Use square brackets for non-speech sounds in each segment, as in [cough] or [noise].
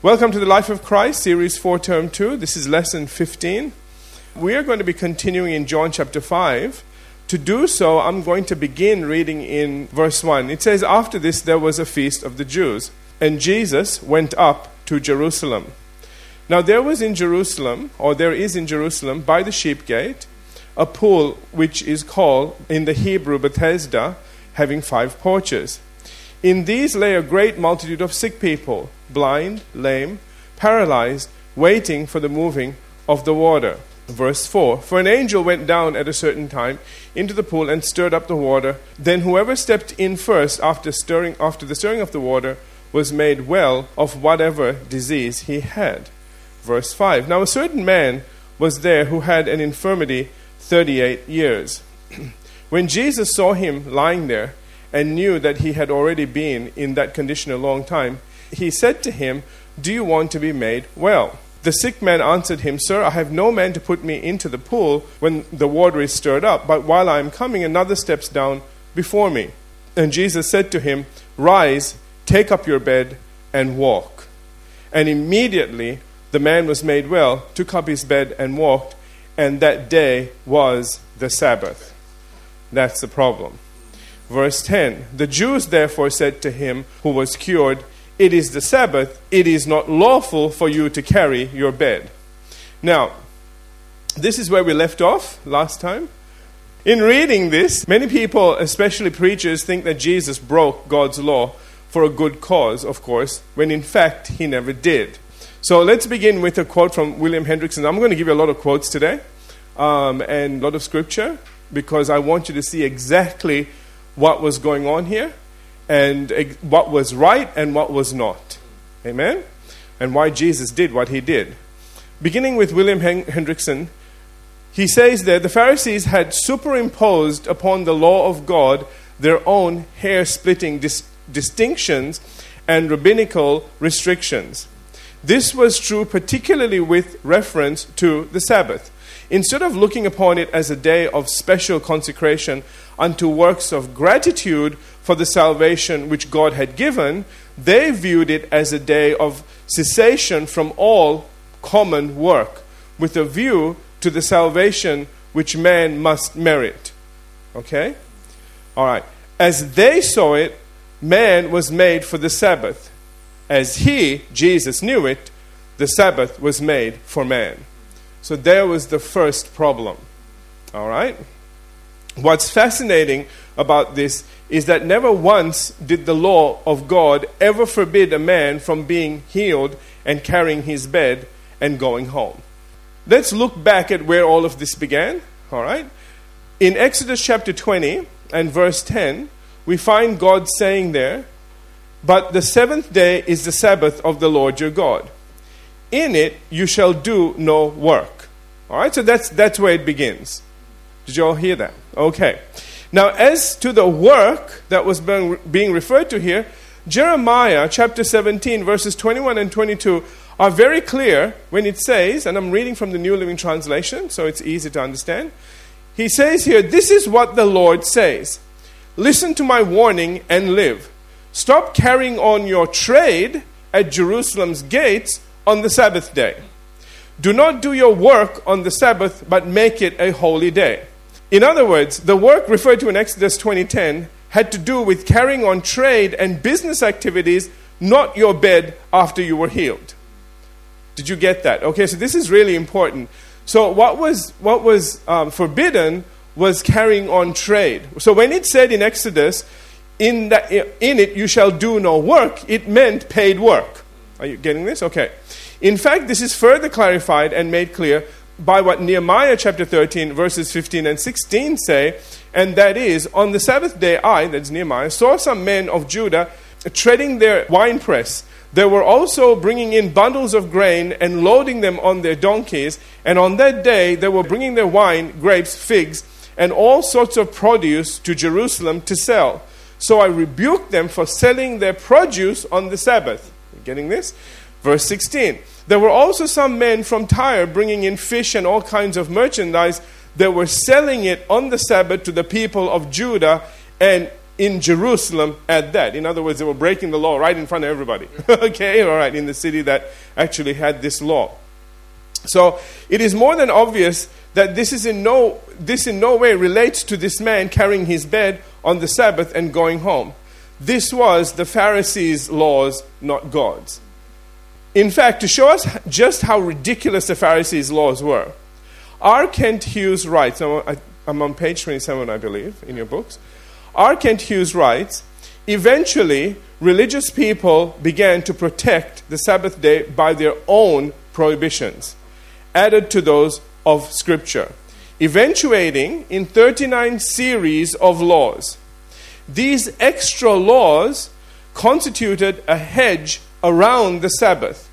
Welcome to the Life of Christ, Series 4, Term 2. This is Lesson 15. We are going to be continuing in John chapter 5. To do so, I'm going to begin reading in verse 1. It says, After this, there was a feast of the Jews, and Jesus went up to Jerusalem. Now, there was in Jerusalem, or there is in Jerusalem, by the sheep gate, a pool which is called in the Hebrew Bethesda, having five porches. In these lay a great multitude of sick people, blind, lame, paralyzed, waiting for the moving of the water. Verse 4 For an angel went down at a certain time into the pool and stirred up the water. Then whoever stepped in first after, stirring, after the stirring of the water was made well of whatever disease he had. Verse 5 Now a certain man was there who had an infirmity 38 years. [clears throat] when Jesus saw him lying there, and knew that he had already been in that condition a long time, he said to him, Do you want to be made well? The sick man answered him, Sir, I have no man to put me into the pool when the water is stirred up, but while I am coming, another steps down before me. And Jesus said to him, Rise, take up your bed, and walk. And immediately the man was made well, took up his bed, and walked, and that day was the Sabbath. That's the problem. Verse 10 The Jews therefore said to him who was cured, It is the Sabbath, it is not lawful for you to carry your bed. Now, this is where we left off last time. In reading this, many people, especially preachers, think that Jesus broke God's law for a good cause, of course, when in fact he never did. So let's begin with a quote from William Hendriksen. I'm going to give you a lot of quotes today um, and a lot of scripture because I want you to see exactly what was going on here and what was right and what was not. Amen? And why Jesus did what he did. Beginning with William Hendriksen, he says that the Pharisees had superimposed upon the law of God their own hair splitting dis- distinctions and rabbinical restrictions. This was true particularly with reference to the Sabbath. Instead of looking upon it as a day of special consecration unto works of gratitude for the salvation which God had given, they viewed it as a day of cessation from all common work, with a view to the salvation which man must merit. Okay? All right. As they saw it, man was made for the Sabbath. As he, Jesus, knew it, the Sabbath was made for man. So there was the first problem. All right? What's fascinating about this is that never once did the law of God ever forbid a man from being healed and carrying his bed and going home. Let's look back at where all of this began. All right? In Exodus chapter 20 and verse 10, we find God saying there, But the seventh day is the Sabbath of the Lord your God. In it you shall do no work. All right, so that's, that's where it begins. Did you all hear that? Okay. Now, as to the work that was being, being referred to here, Jeremiah chapter 17, verses 21 and 22 are very clear when it says, and I'm reading from the New Living Translation, so it's easy to understand. He says here, This is what the Lord says Listen to my warning and live. Stop carrying on your trade at Jerusalem's gates on the Sabbath day. Do not do your work on the Sabbath, but make it a holy day. In other words, the work referred to in Exodus 20:10 had to do with carrying on trade and business activities, not your bed after you were healed. Did you get that? Okay, so this is really important. So what was what was um, forbidden was carrying on trade. So when it said in Exodus, in that in it you shall do no work, it meant paid work. Are you getting this? Okay. In fact, this is further clarified and made clear by what Nehemiah chapter 13, verses 15 and 16 say, and that is, on the Sabbath day, I, that's Nehemiah, saw some men of Judah treading their winepress. They were also bringing in bundles of grain and loading them on their donkeys, and on that day they were bringing their wine, grapes, figs, and all sorts of produce to Jerusalem to sell. So I rebuked them for selling their produce on the Sabbath. Getting this? Verse 16. There were also some men from Tyre bringing in fish and all kinds of merchandise. They were selling it on the Sabbath to the people of Judah, and in Jerusalem at that. In other words, they were breaking the law right in front of everybody. [laughs] okay, all right, in the city that actually had this law. So it is more than obvious that this is in no this in no way relates to this man carrying his bed on the Sabbath and going home. This was the Pharisees' laws, not God's. In fact, to show us just how ridiculous the Pharisees' laws were, R. Kent Hughes writes, I'm on page 27, I believe, in your books. R. Kent Hughes writes, eventually, religious people began to protect the Sabbath day by their own prohibitions, added to those of Scripture, eventuating in 39 series of laws. These extra laws constituted a hedge around the Sabbath,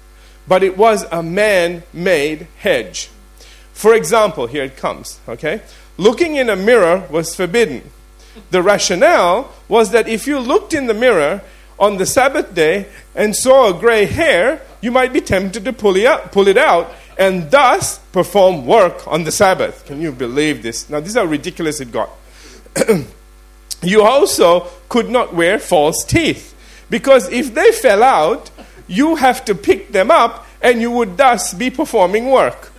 but it was a man made hedge. For example, here it comes, okay? Looking in a mirror was forbidden. The rationale was that if you looked in the mirror on the Sabbath day and saw a gray hair, you might be tempted to pull it out, pull it out and thus perform work on the Sabbath. Can you believe this? Now, this is how ridiculous it got. [clears throat] you also could not wear false teeth because if they fell out, you have to pick them up and you would thus be performing work.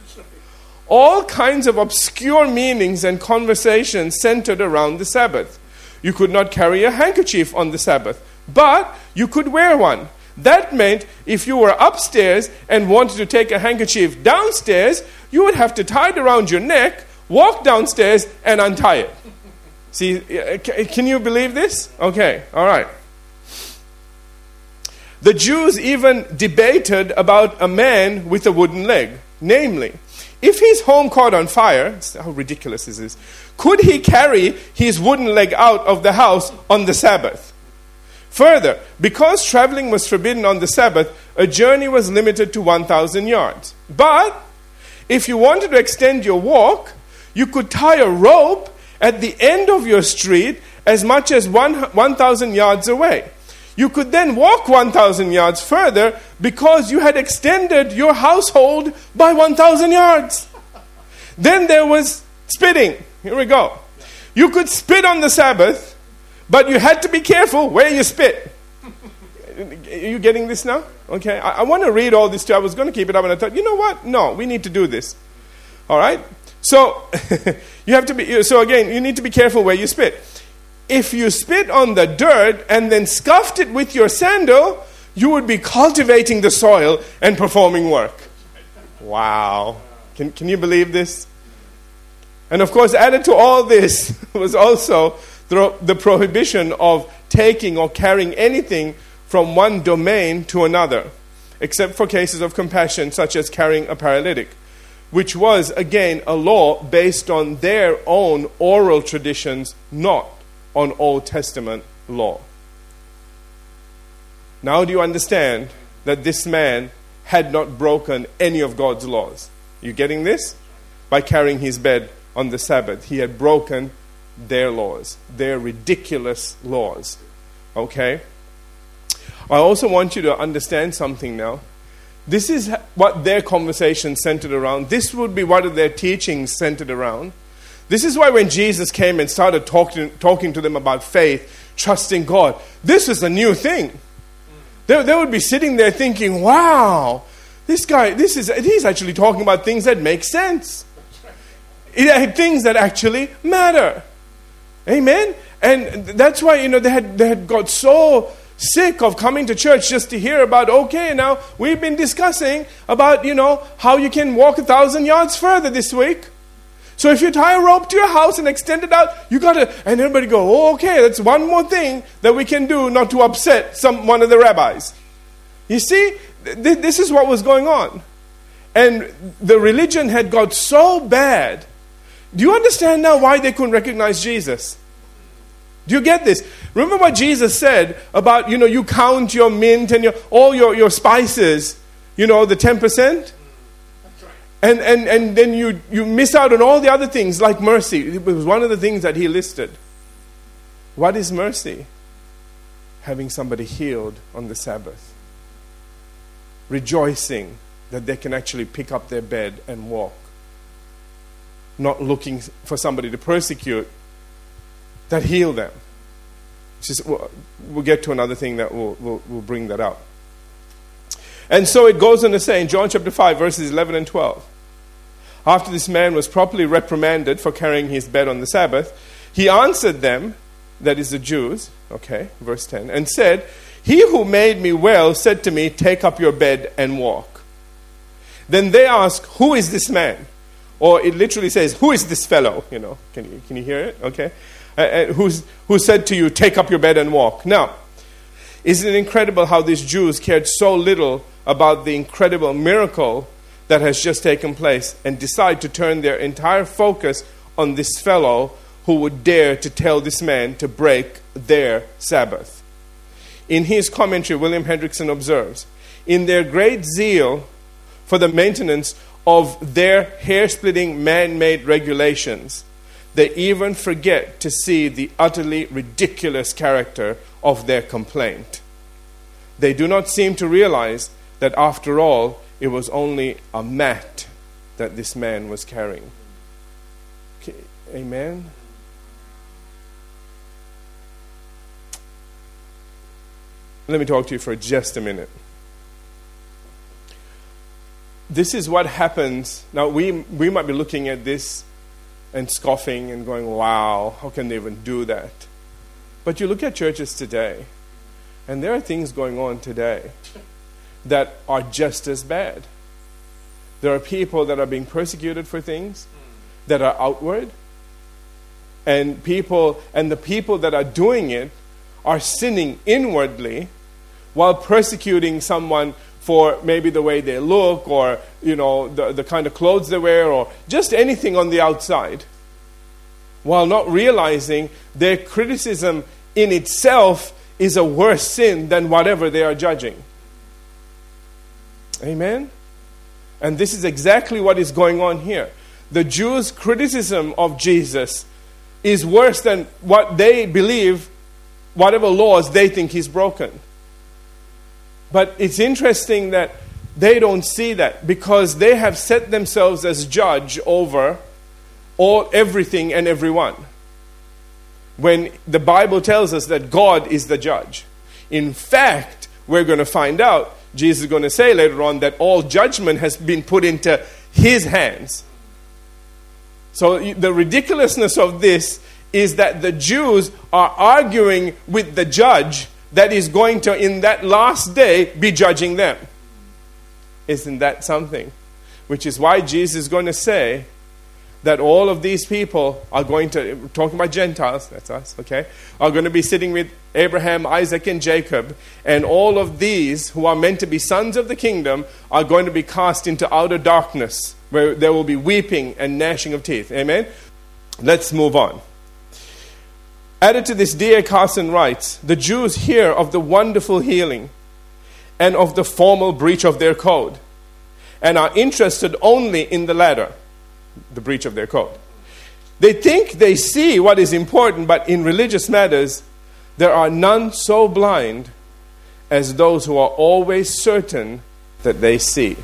All kinds of obscure meanings and conversations centered around the Sabbath. You could not carry a handkerchief on the Sabbath, but you could wear one. That meant if you were upstairs and wanted to take a handkerchief downstairs, you would have to tie it around your neck, walk downstairs, and untie it. See, uh, can you believe this? Okay, all right. The Jews even debated about a man with a wooden leg. Namely, if his home caught on fire, how ridiculous is this? Could he carry his wooden leg out of the house on the Sabbath? Further, because traveling was forbidden on the Sabbath, a journey was limited to 1,000 yards. But if you wanted to extend your walk, you could tie a rope at the end of your street as much as 1,000 yards away. You could then walk 1,000 yards further because you had extended your household by 1,000 yards. Then there was spitting. Here we go. You could spit on the Sabbath, but you had to be careful where you spit. Are you getting this now? Okay. I, I want to read all this to you. I was going to keep it up, and I thought, you know what? No, we need to do this. All right? So, [laughs] you have to be, so again, you need to be careful where you spit if you spit on the dirt and then scuffed it with your sandal, you would be cultivating the soil and performing work. Wow. Can, can you believe this? And of course, added to all this [laughs] was also the, the prohibition of taking or carrying anything from one domain to another, except for cases of compassion, such as carrying a paralytic, which was, again, a law based on their own oral traditions, not on Old Testament law. Now, do you understand that this man had not broken any of God's laws? You getting this? By carrying his bed on the Sabbath, he had broken their laws, their ridiculous laws. Okay? I also want you to understand something now. This is what their conversation centered around. This would be what their teachings centered around. This is why when Jesus came and started talking, talking to them about faith, trusting God, this is a new thing. They, they would be sitting there thinking, wow, this guy, this is, he's actually talking about things that make sense. It, things that actually matter. Amen? And that's why, you know, they had, they had got so sick of coming to church just to hear about, okay, now we've been discussing about, you know, how you can walk a thousand yards further this week. So if you tie a rope to your house and extend it out, you gotta, and everybody go, oh, okay, that's one more thing that we can do not to upset some, one of the rabbis. You see, th- this is what was going on. And the religion had got so bad. Do you understand now why they couldn't recognize Jesus? Do you get this? Remember what Jesus said about, you know, you count your mint and your, all your, your spices, you know, the 10%? And, and, and then you, you miss out on all the other things like mercy. It was one of the things that he listed. What is mercy? Having somebody healed on the Sabbath. Rejoicing that they can actually pick up their bed and walk. Not looking for somebody to persecute that heal them. Just, we'll, we'll get to another thing that will will will bring that out. And so it goes on to say in John chapter 5, verses 11 and 12. After this man was properly reprimanded for carrying his bed on the Sabbath, he answered them, that is the Jews, okay, verse 10, and said, He who made me well said to me, Take up your bed and walk. Then they ask, Who is this man? Or it literally says, Who is this fellow? You know, can you, can you hear it? Okay. Uh, uh, who's, who said to you, Take up your bed and walk? Now, isn't it incredible how these Jews cared so little about the incredible miracle that has just taken place and decide to turn their entire focus on this fellow who would dare to tell this man to break their Sabbath. In his commentary, William Hendriksen observes In their great zeal for the maintenance of their hair splitting man made regulations, they even forget to see the utterly ridiculous character of their complaint. They do not seem to realize that after all, it was only a mat that this man was carrying. Okay. Amen? Let me talk to you for just a minute. This is what happens. Now, we, we might be looking at this and scoffing and going, wow, how can they even do that? But you look at churches today, and there are things going on today that are just as bad. There are people that are being persecuted for things that are outward. And people and the people that are doing it are sinning inwardly while persecuting someone for maybe the way they look or you know the, the kind of clothes they wear or just anything on the outside while not realizing their criticism in itself is a worse sin than whatever they are judging Amen? And this is exactly what is going on here. The Jews' criticism of Jesus is worse than what they believe, whatever laws they think he's broken. But it's interesting that they don't see that because they have set themselves as judge over all everything and everyone. When the Bible tells us that God is the judge. In fact, we're going to find out Jesus is going to say later on that all judgment has been put into his hands. So the ridiculousness of this is that the Jews are arguing with the judge that is going to, in that last day, be judging them. Isn't that something? Which is why Jesus is going to say, that all of these people are going to, talking about Gentiles, that's us, okay, are going to be sitting with Abraham, Isaac, and Jacob, and all of these who are meant to be sons of the kingdom are going to be cast into outer darkness where there will be weeping and gnashing of teeth. Amen? Let's move on. Added to this, D.A. Carson writes The Jews hear of the wonderful healing and of the formal breach of their code and are interested only in the latter the breach of their code. They think they see what is important, but in religious matters, there are none so blind as those who are always certain that they see.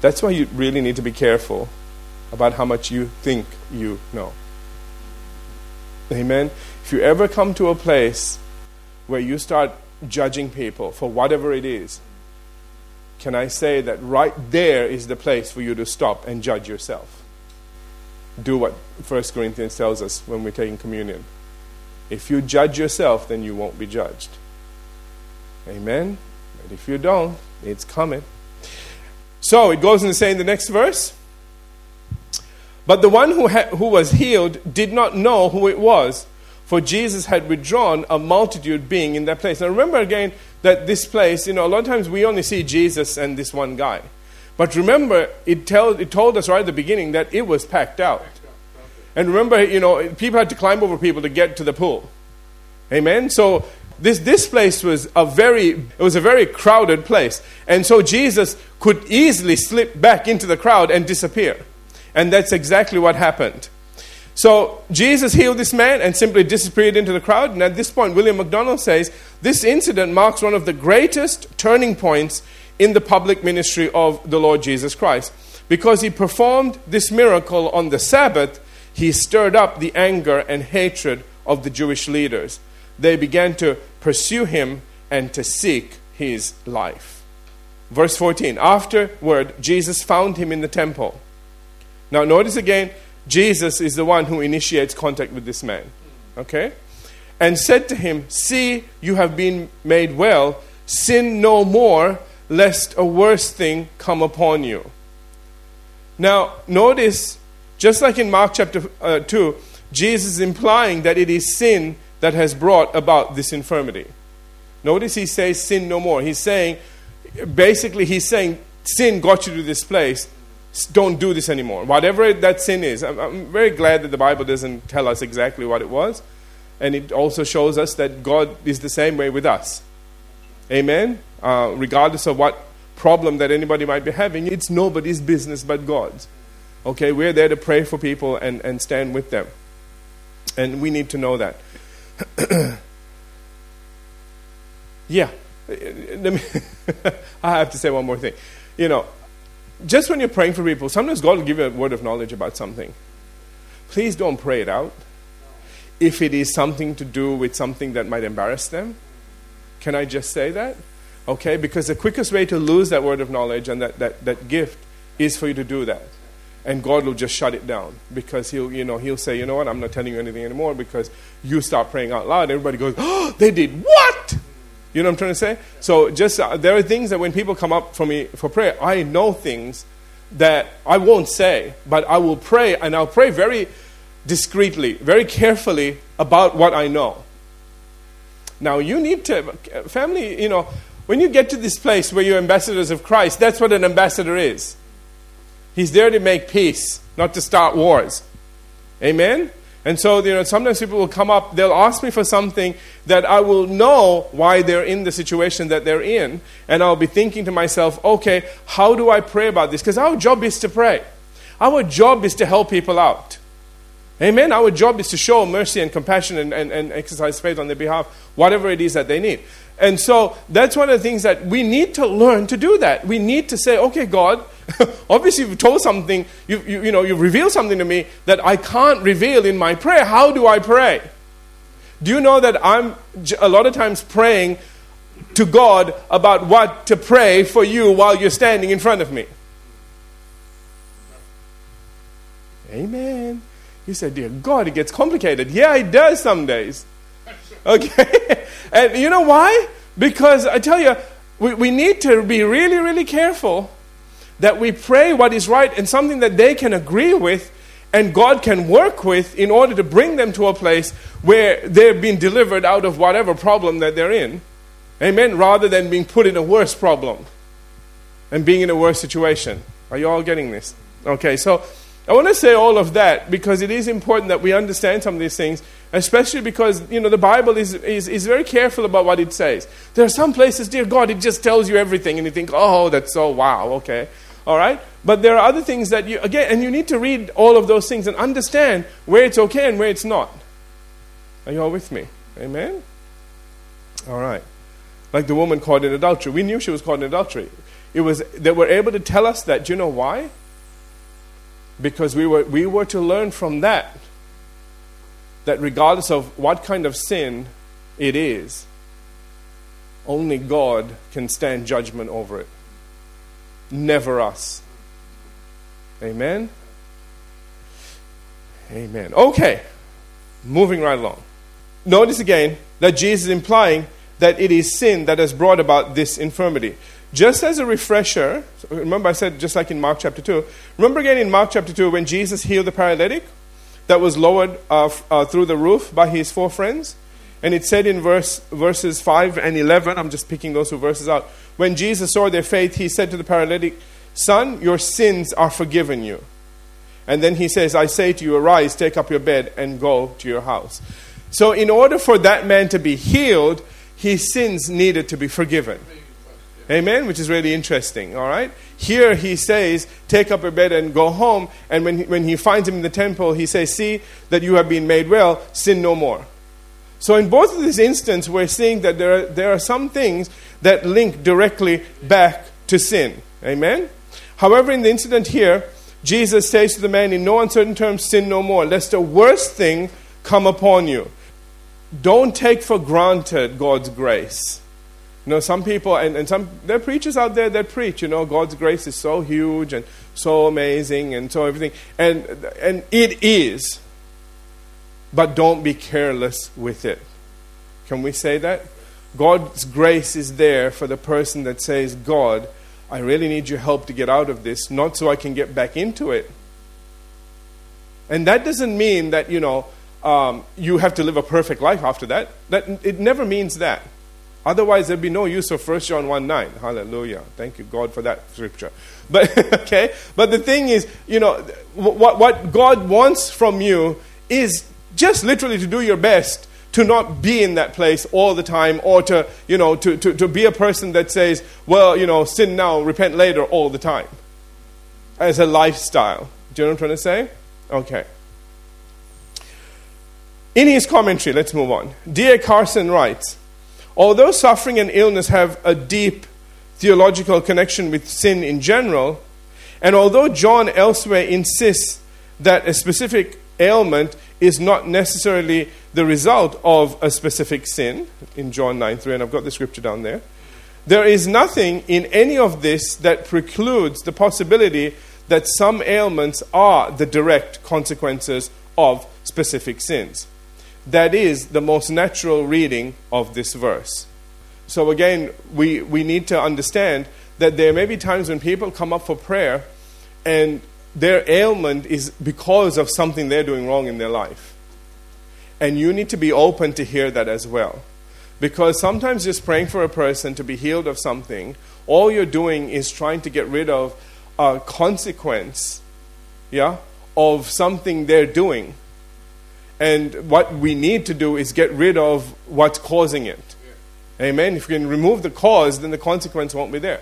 That's why you really need to be careful about how much you think you know. Amen. If you ever come to a place where you start judging people for whatever it is, can I say that right there is the place for you to stop and judge yourself? Do what 1 Corinthians tells us when we're taking communion. If you judge yourself, then you won't be judged. Amen? But if you don't, it's coming. So it goes on to say in the next verse But the one who, ha- who was healed did not know who it was, for Jesus had withdrawn a multitude being in that place. Now remember again that this place, you know, a lot of times we only see Jesus and this one guy. But remember, it, tell, it told us right at the beginning that it was packed out. And remember, you know, people had to climb over people to get to the pool. Amen? So this, this place was a very it was a very crowded place. And so Jesus could easily slip back into the crowd and disappear. And that's exactly what happened. So Jesus healed this man and simply disappeared into the crowd. And at this point, William MacDonald says this incident marks one of the greatest turning points in the public ministry of the Lord Jesus Christ. Because he performed this miracle on the Sabbath, he stirred up the anger and hatred of the Jewish leaders. they began to pursue him and to seek his life. Verse 14 Afterward, Jesus found him in the temple. Now, notice again, Jesus is the one who initiates contact with this man. Okay? And said to him, See, you have been made well. Sin no more, lest a worse thing come upon you. Now, notice, just like in Mark chapter uh, 2, Jesus is implying that it is sin that has brought about this infirmity. Notice he says, Sin no more. He's saying, basically, he's saying, Sin got you to this place. Don't do this anymore. Whatever that sin is. I'm, I'm very glad that the Bible doesn't tell us exactly what it was. And it also shows us that God is the same way with us. Amen? Uh, regardless of what problem that anybody might be having, it's nobody's business but God's. Okay, we're there to pray for people and, and stand with them. And we need to know that. [clears throat] yeah. Me [laughs] I have to say one more thing. You know, just when you're praying for people, sometimes God will give you a word of knowledge about something. Please don't pray it out. If it is something to do with something that might embarrass them, can I just say that? Okay, because the quickest way to lose that word of knowledge and that, that, that gift is for you to do that. And God will just shut it down because he'll, you know, he'll say, you know what, I'm not telling you anything anymore because you start praying out loud. Everybody goes, oh, they did what? You know what I'm trying to say? So just uh, there are things that when people come up for me for prayer, I know things that I won't say, but I will pray and I'll pray very discreetly, very carefully about what I know. Now you need to family, you know, when you get to this place where you're ambassadors of Christ, that's what an ambassador is. He's there to make peace, not to start wars. Amen? And so, you know, sometimes people will come up, they'll ask me for something that I will know why they're in the situation that they're in. And I'll be thinking to myself, okay, how do I pray about this? Because our job is to pray. Our job is to help people out. Amen. Our job is to show mercy and compassion and, and, and exercise faith on their behalf, whatever it is that they need. And so that's one of the things that we need to learn to do that. We need to say, okay, God, [laughs] obviously you've told something, you, you, you know, you've revealed something to me that I can't reveal in my prayer. How do I pray? Do you know that I'm a lot of times praying to God about what to pray for you while you're standing in front of me? Amen. You said, Dear God, it gets complicated. Yeah, it does some days. Okay? [laughs] and you know why? Because I tell you, we, we need to be really, really careful that we pray what is right and something that they can agree with and God can work with in order to bring them to a place where they're being delivered out of whatever problem that they're in. Amen. Rather than being put in a worse problem and being in a worse situation. Are you all getting this? Okay, so I want to say all of that because it is important that we understand some of these things, especially because you know the Bible is, is, is very careful about what it says. There are some places, dear God, it just tells you everything, and you think, oh, that's so wow, okay. All right? But there are other things that you, again, and you need to read all of those things and understand where it's okay and where it's not. Are you all with me? Amen? All right. Like the woman caught in adultery. We knew she was caught in adultery. It was, they were able to tell us that. Do you know why? Because we were, we were to learn from that that regardless of what kind of sin it is, only God can stand judgment over it. Never us. Amen? Amen. Okay, moving right along. Notice again that Jesus is implying that it is sin that has brought about this infirmity. Just as a refresher, remember I said just like in Mark chapter 2, remember again in Mark chapter 2 when Jesus healed the paralytic that was lowered uh, uh, through the roof by his four friends? And it said in verse, verses 5 and 11, I'm just picking those two verses out. When Jesus saw their faith, he said to the paralytic, Son, your sins are forgiven you. And then he says, I say to you, arise, take up your bed, and go to your house. So, in order for that man to be healed, his sins needed to be forgiven. Amen, which is really interesting, all right? Here he says, Take up your bed and go home. And when he, when he finds him in the temple, he says, See that you have been made well, sin no more. So, in both of these instances, we're seeing that there are, there are some things that link directly back to sin. Amen? However, in the incident here, Jesus says to the man, In no uncertain terms, sin no more, lest a worse thing come upon you. don't take for granted God's grace. You know, some people, and, and some, there are preachers out there that preach, you know, God's grace is so huge and so amazing and so everything. And, and it is. But don't be careless with it. Can we say that? God's grace is there for the person that says, God, I really need your help to get out of this, not so I can get back into it. And that doesn't mean that, you know, um, you have to live a perfect life after that. that. It never means that. Otherwise, there'd be no use of 1 John 1 9. Hallelujah. Thank you, God, for that scripture. [laughs] But, okay? But the thing is, you know, what, what God wants from you is just literally to do your best to not be in that place all the time or to, you know, to, to, to be a person that says, well, you know, sin now, repent later all the time as a lifestyle. Do you know what I'm trying to say? Okay. In his commentary, let's move on. D.A. Carson writes Although suffering and illness have a deep theological connection with sin in general, and although John elsewhere insists that a specific ailment is not necessarily the result of a specific sin, in John 9 3, and I've got the scripture down there, there is nothing in any of this that precludes the possibility that some ailments are the direct consequences of specific sins. That is the most natural reading of this verse. So, again, we, we need to understand that there may be times when people come up for prayer and their ailment is because of something they're doing wrong in their life. And you need to be open to hear that as well. Because sometimes just praying for a person to be healed of something, all you're doing is trying to get rid of a consequence, yeah, of something they're doing. And what we need to do is get rid of what's causing it. Amen. If you can remove the cause, then the consequence won't be there.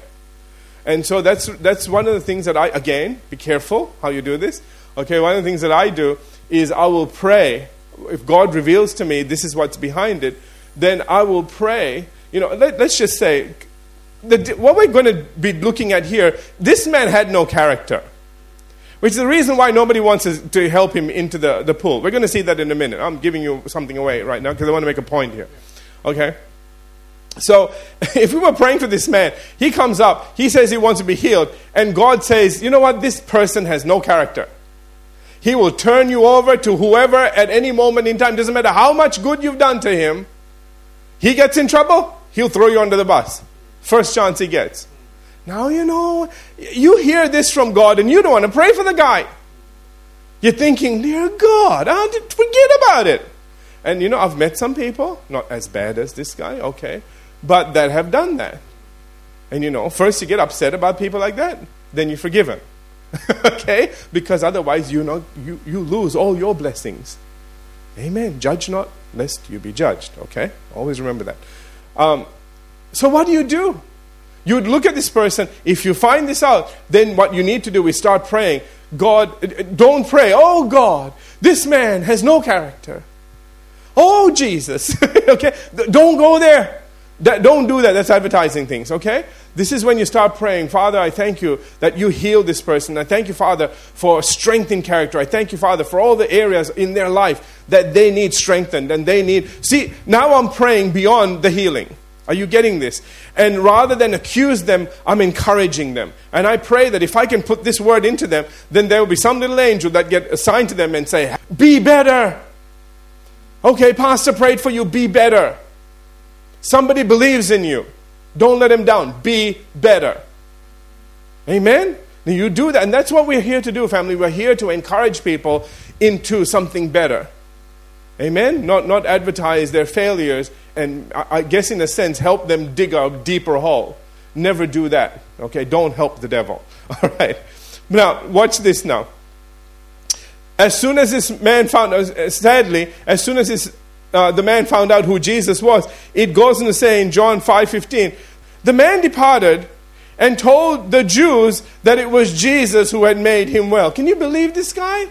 And so that's, that's one of the things that I, again, be careful how you do this. Okay, one of the things that I do is I will pray. If God reveals to me this is what's behind it, then I will pray. You know, let, us just say, the, what we're going to be looking at here, this man had no character. Which is the reason why nobody wants to help him into the, the pool. We're going to see that in a minute. I'm giving you something away right now because I want to make a point here. Okay? So, [laughs] if we were praying for this man, he comes up, he says he wants to be healed, and God says, you know what, this person has no character. He will turn you over to whoever at any moment in time, doesn't matter how much good you've done to him. He gets in trouble, he'll throw you under the bus. First chance he gets. Now, you know, you hear this from God and you don't want to pray for the guy. You're thinking, dear God, I'll forget about it. And you know, I've met some people, not as bad as this guy, okay, but that have done that. And you know, first you get upset about people like that, then you forgive them. [laughs] okay? Because otherwise you know you, you lose all your blessings. Amen. Judge not, lest you be judged. Okay? Always remember that. Um, so what do you do? You would look at this person. If you find this out, then what you need to do is start praying. God, uh, uh, don't pray, oh God, this man has no character. Oh Jesus. [laughs] okay? Don't go there. Don't do that. That's advertising things, okay? This is when you start praying, Father, I thank you that you heal this person. I thank you, Father, for strength in character. I thank you, Father, for all the areas in their life that they need strengthened and they need. See, now I'm praying beyond the healing. Are you getting this? And rather than accuse them, I'm encouraging them. And I pray that if I can put this word into them, then there will be some little angel that get assigned to them and say, Be better. Okay, Pastor prayed for you, be better. Somebody believes in you. Don't let him down. Be better. Amen? You do that. And that's what we're here to do, family. We're here to encourage people into something better. Amen? Not, not advertise their failures and, I guess, in a sense, help them dig a deeper hole. Never do that. Okay? Don't help the devil. [laughs] All right? Now, watch this now. As soon as this man found, uh, sadly, as soon as this, uh, the man found out who Jesus was, it goes on to say in John 5.15, the man departed and told the Jews that it was Jesus who had made him well. Can you believe this guy?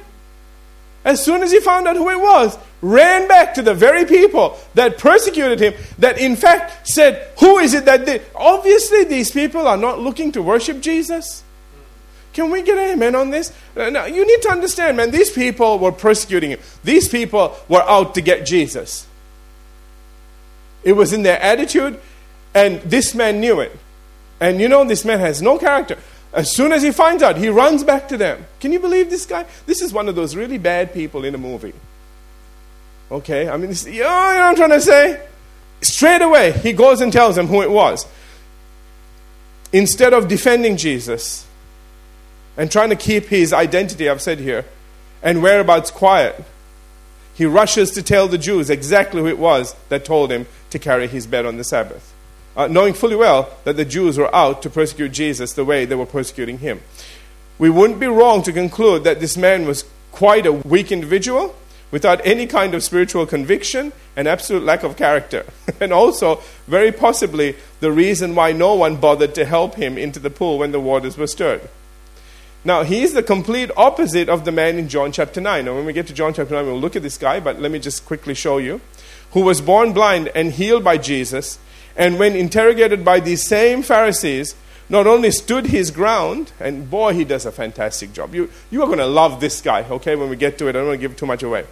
As soon as he found out who it was, ran back to the very people that persecuted him, that in fact said, Who is it that did? Obviously, these people are not looking to worship Jesus. Can we get an amen on this? Uh, now, you need to understand, man, these people were persecuting him. These people were out to get Jesus. It was in their attitude, and this man knew it. And you know, this man has no character. As soon as he finds out, he runs back to them. Can you believe this guy? This is one of those really bad people in a movie. Okay, I mean, this, you know what I'm trying to say? Straight away, he goes and tells them who it was. Instead of defending Jesus and trying to keep his identity, I've said here, and whereabouts quiet, he rushes to tell the Jews exactly who it was that told him to carry his bed on the Sabbath uh, knowing fully well that the Jews were out to persecute Jesus the way they were persecuting him. We wouldn't be wrong to conclude that this man was quite a weak individual without any kind of spiritual conviction and absolute lack of character. [laughs] and also, very possibly, the reason why no one bothered to help him into the pool when the waters were stirred. Now, he's the complete opposite of the man in John chapter 9. Now, when we get to John chapter 9, we'll look at this guy, but let me just quickly show you. Who was born blind and healed by Jesus and when interrogated by these same Pharisees, not only stood his ground, and boy, he does a fantastic job. You, you are going to love this guy, okay, when we get to it. I don't want to give too much away.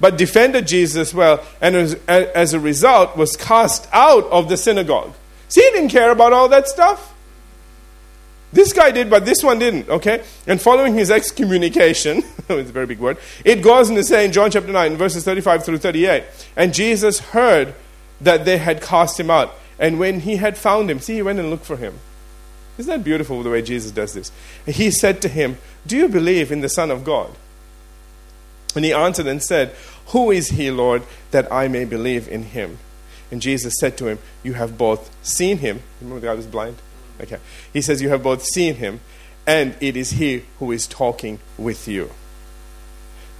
But defended Jesus well, and as, as a result, was cast out of the synagogue. See, he didn't care about all that stuff. This guy did, but this one didn't, okay? And following his excommunication, [laughs] [laughs] it's a very big word, it goes on to say in John chapter 9, verses 35 through 38, and Jesus heard that they had cast him out. And when he had found him, see, he went and looked for him. Isn't that beautiful the way Jesus does this? He said to him, Do you believe in the Son of God? And he answered and said, Who is he, Lord, that I may believe in him? And Jesus said to him, You have both seen him. Remember the guy was blind? Okay. He says, You have both seen him, and it is he who is talking with you.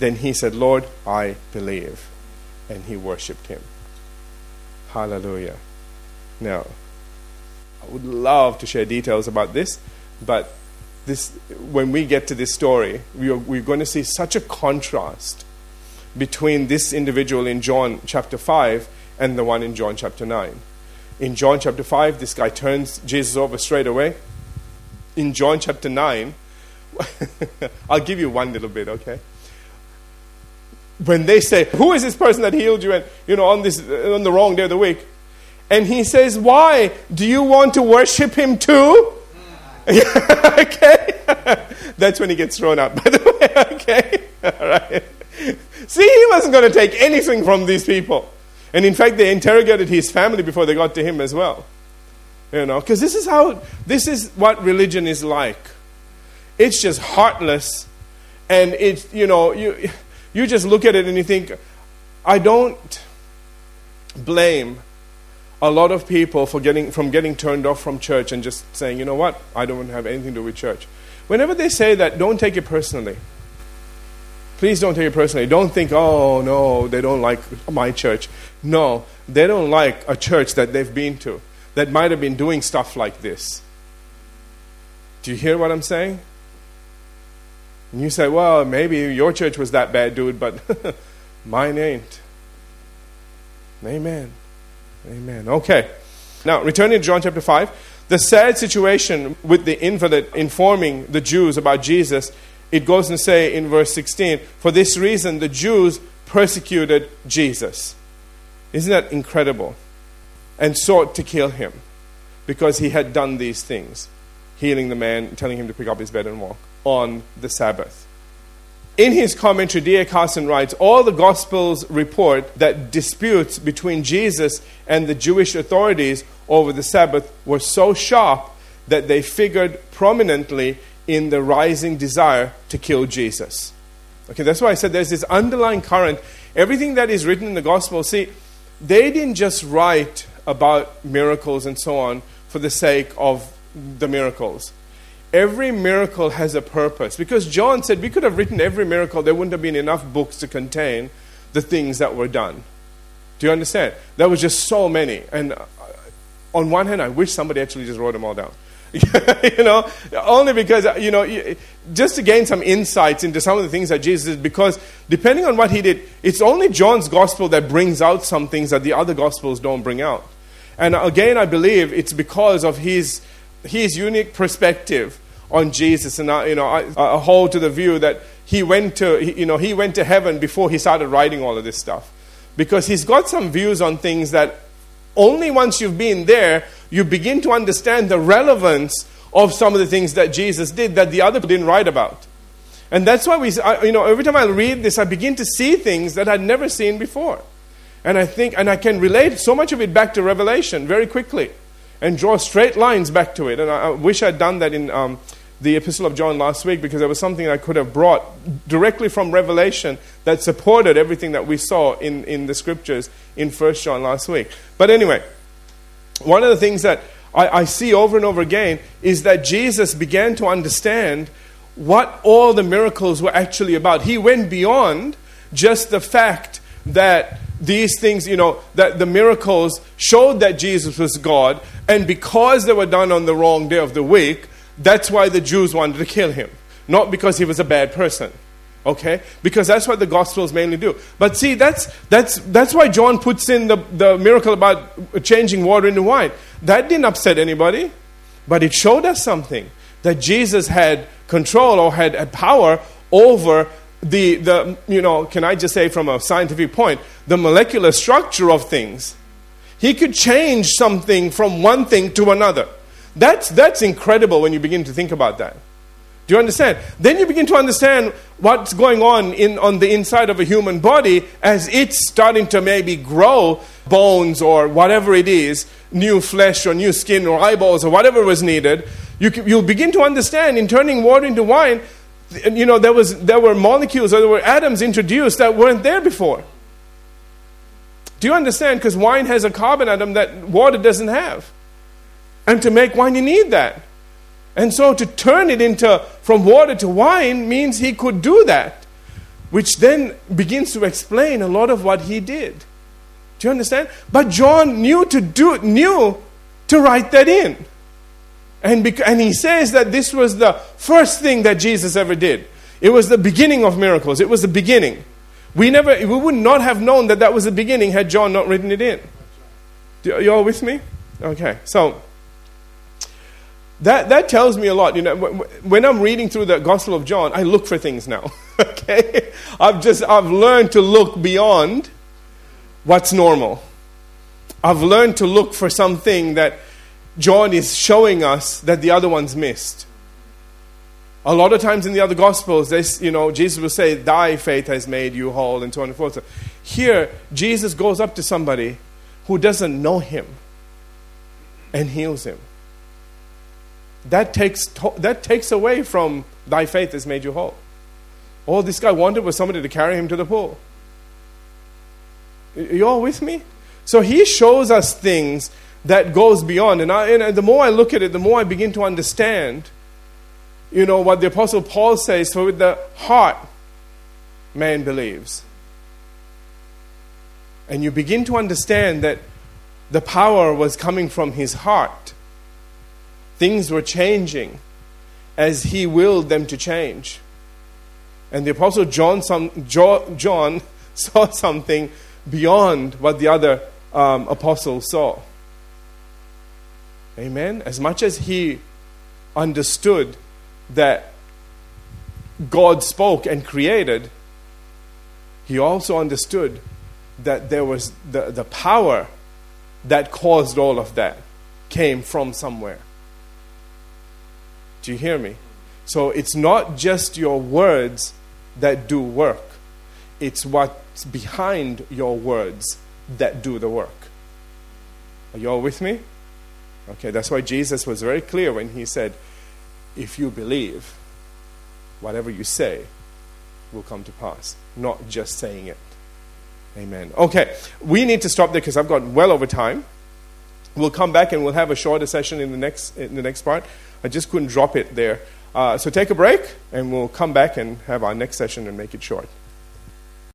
Then he said, Lord, I believe. And he worshipped him. Hallelujah. Now, I would love to share details about this, but this, when we get to this story, we are, we're going to see such a contrast between this individual in John chapter 5 and the one in John chapter 9. In John chapter 5, this guy turns Jesus over straight away. In John chapter 9, [laughs] I'll give you one little bit, okay? When they say, Who is this person that healed you? And, you know, on, this, uh, on the wrong day of the week, and he says, Why? Do you want to worship him too? [laughs] okay? [laughs] That's when he gets thrown out, by the [laughs] way. Okay? All right. See, he wasn't going to take anything from these people. And in fact, they interrogated his family before they got to him as well. You know, because this is how, this is what religion is like. It's just heartless. And it's, you know, you, you just look at it and you think, I don't blame a lot of people for getting, from getting turned off from church and just saying, you know what, I don't have anything to do with church. Whenever they say that, don't take it personally. Please don't take it personally. Don't think, oh, no, they don't like my church. No, they don't like a church that they've been to that might have been doing stuff like this. Do you hear what I'm saying? And you say, well, maybe your church was that bad, dude, but [laughs] mine ain't. Amen. Amen. Okay. Now, returning to John chapter 5, the sad situation with the invalid informing the Jews about Jesus, it goes and say in verse 16, for this reason the Jews persecuted Jesus. Isn't that incredible? And sought to kill him because he had done these things, healing the man, telling him to pick up his bed and walk on the Sabbath. In his commentary, D.A. Carson writes All the Gospels report that disputes between Jesus and the Jewish authorities over the Sabbath were so sharp that they figured prominently in the rising desire to kill Jesus. Okay, that's why I said there's this underlying current. Everything that is written in the Gospel, see, they didn't just write about miracles and so on for the sake of the miracles every miracle has a purpose. Because John said we could have written every miracle, there wouldn't have been enough books to contain the things that were done. Do you understand? There was just so many. And uh, on one hand, I wish somebody actually just wrote them all down. [laughs] you know, only because, you know, just to gain some insights into some of the things that Jesus did, because depending on what he did, it's only John's gospel that brings out some things that the other gospels don't bring out. And again, I believe it's because of his, his unique perspective on Jesus, and I, you know, I, I hold to the view that he went to, you know, he went to heaven before he started writing all of this stuff, because he's got some views on things that only once you've been there, you begin to understand the relevance of some of the things that Jesus did that the other didn't write about. And that's why we, I, you know, every time I read this, I begin to see things that I'd never seen before. And I think, and I can relate so much of it back to Revelation very quickly and draw straight lines back to it. And I, I wish I'd done that in um, the Epistle of John last week because there was something I could have brought directly from Revelation that supported everything that we saw in, in the scriptures in 1 John last week. But anyway, one of the things that I, I see over and over again is that Jesus began to understand what all the miracles were actually about. He went beyond just the fact that these things, you know, that the miracles showed that Jesus was God, and because they were done on the wrong day of the week, that's why the Jews wanted to kill him. Not because he was a bad person. Okay? Because that's what the Gospels mainly do. But see, that's, that's, that's why John puts in the, the miracle about changing water into wine. That didn't upset anybody, but it showed us something that Jesus had control or had, power over the, the, you know, can I just say from a scientific point, the molecular structure of things. He could change something from one thing to another. That's, that's incredible when you begin to think about that. Do you understand? Then you begin to understand what's going on in, on the inside of a human body as it's starting to maybe grow bones or whatever it is, new flesh or new skin or eyeballs or whatever was needed. You, you'll begin to understand in turning water into wine, you know, there, was, there were molecules or there were atoms introduced that weren't there before. Do you understand? Because wine has a carbon atom that water doesn't have. And to make wine, you need that. And so to turn it into from water to wine means he could do that, which then begins to explain a lot of what he did. Do you understand? But John knew to do knew to write that in. And, bec- and he says that this was the first thing that Jesus ever did. It was the beginning of miracles. It was the beginning. We never we would not have known that that was the beginning had John not written it in. You all with me? Okay. So that, that tells me a lot. You know, when I'm reading through the Gospel of John, I look for things now. [laughs] okay, I've just I've learned to look beyond what's normal. I've learned to look for something that John is showing us that the other ones missed. A lot of times in the other Gospels, you know, Jesus will say, "Thy faith has made you whole," and so on and forth. Here, Jesus goes up to somebody who doesn't know him and heals him that takes, that takes away from thy faith has made you whole. All this guy wanted was somebody to carry him to the pool. You all with me? So he shows us things that goes beyond. And, I, and the more I look at it, the more I begin to understand, you know, what the Apostle Paul says, for with the heart man believes. And you begin to understand that the power was coming from his heart Things were changing as he willed them to change. And the Apostle John, some, John [laughs] saw something beyond what the other um, apostles saw. Amen? As much as he understood that God spoke and created, he also understood that there was the, the power that caused all of that came from somewhere. Do you hear me? So it's not just your words that do work, it's what's behind your words that do the work. Are you all with me? Okay, that's why Jesus was very clear when he said, If you believe, whatever you say will come to pass, not just saying it. Amen. Okay, we need to stop there because I've got well over time. We'll come back and we'll have a shorter session in the next, in the next part. I just couldn't drop it there. Uh, so take a break, and we'll come back and have our next session and make it short.